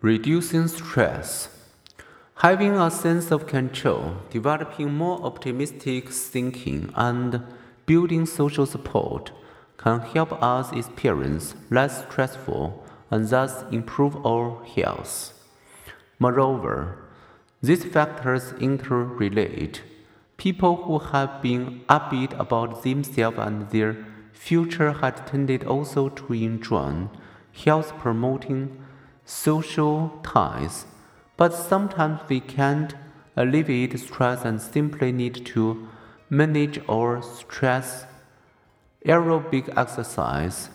Reducing stress. Having a sense of control, developing more optimistic thinking, and building social support can help us experience less stressful and thus improve our health. Moreover, these factors interrelate. People who have been upbeat about themselves and their future had tended also to enjoy health promoting social ties, but sometimes we can't alleviate stress and simply need to manage our stress. Aerobic exercise,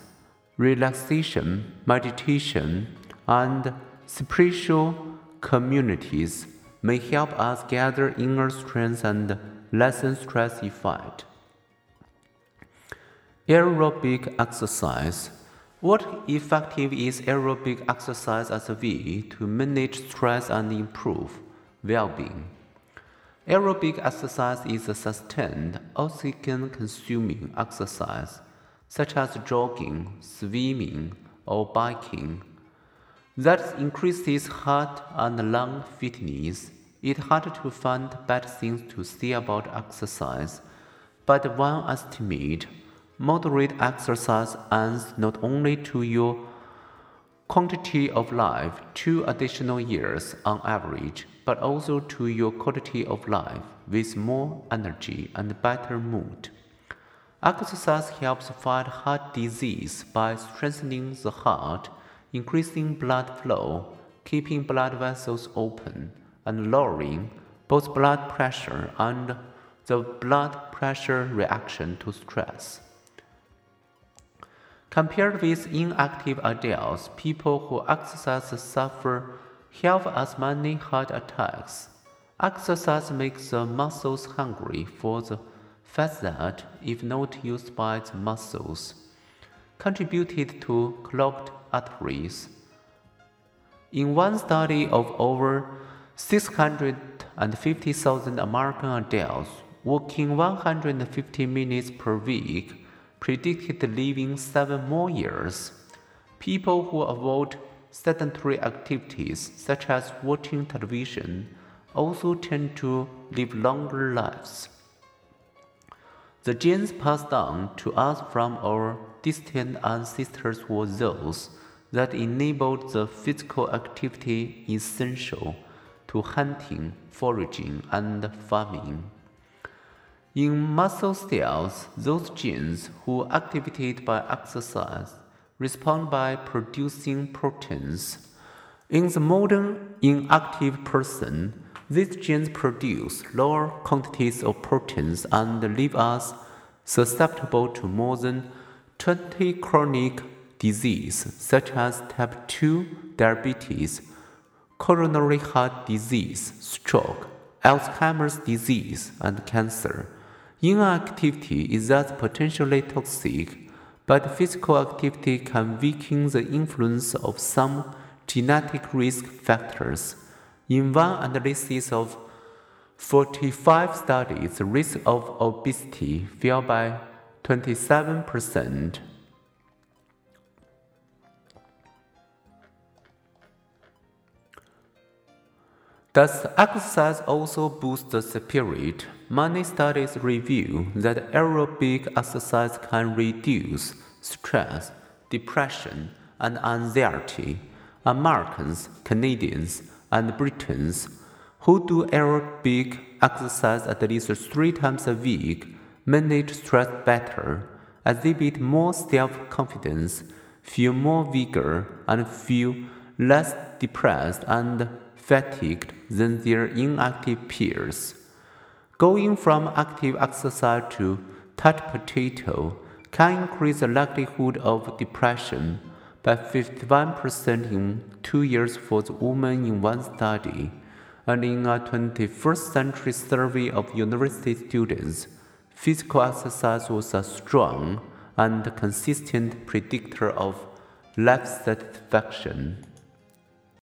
relaxation, meditation, and spiritual communities may help us gather inner strength and lessen stress effect. Aerobic exercise. What effective is aerobic exercise as a way to manage stress and improve well-being? Aerobic exercise is a sustained, oxygen-consuming exercise, such as jogging, swimming, or biking, that increases heart and lung fitness. It's hard to find bad things to say about exercise, but one estimate moderate exercise adds not only to your quantity of life two additional years on average, but also to your quality of life with more energy and better mood. Exercise helps fight heart disease by strengthening the heart increasing blood flow, keeping blood vessels open, and lowering both blood pressure and the blood pressure reaction to stress. Compared with inactive adults, people who exercise suffer half as many heart attacks. Exercise makes the muscles hungry for the fat that, if not used by the muscles, contributed to clogged arteries. In one study of over 650,000 American adults working 150 minutes per week predicted living seven more years. People who avoid sedentary activities such as watching television also tend to live longer lives. The genes passed down to us from our distant ancestors were those that enabled the physical activity essential to hunting, foraging, and farming. In muscle cells, those genes who activated by exercise respond by producing proteins. In the modern inactive person, these genes produce lower quantities of proteins and leave us susceptible to more than 20 chronic diseases such as type 2 diabetes, coronary heart disease, stroke, Alzheimer's disease, and cancer. Inactivity is thus potentially toxic, but physical activity can weaken the influence of some genetic risk factors. In one analysis of 45 studies, the risk of obesity fell by 27%. Does exercise also boost the spirit? Many studies reveal that aerobic exercise can reduce stress, depression, and anxiety. Americans, Canadians, and Britons who do aerobic exercise at least three times a week manage stress better, exhibit more self confidence, feel more vigor, and feel less depressed and fatigued than their inactive peers. Going from active exercise to touch potato can increase the likelihood of depression by 51% in two years for the women in one study, and in a 21st century survey of university students, physical exercise was a strong and consistent predictor of life satisfaction.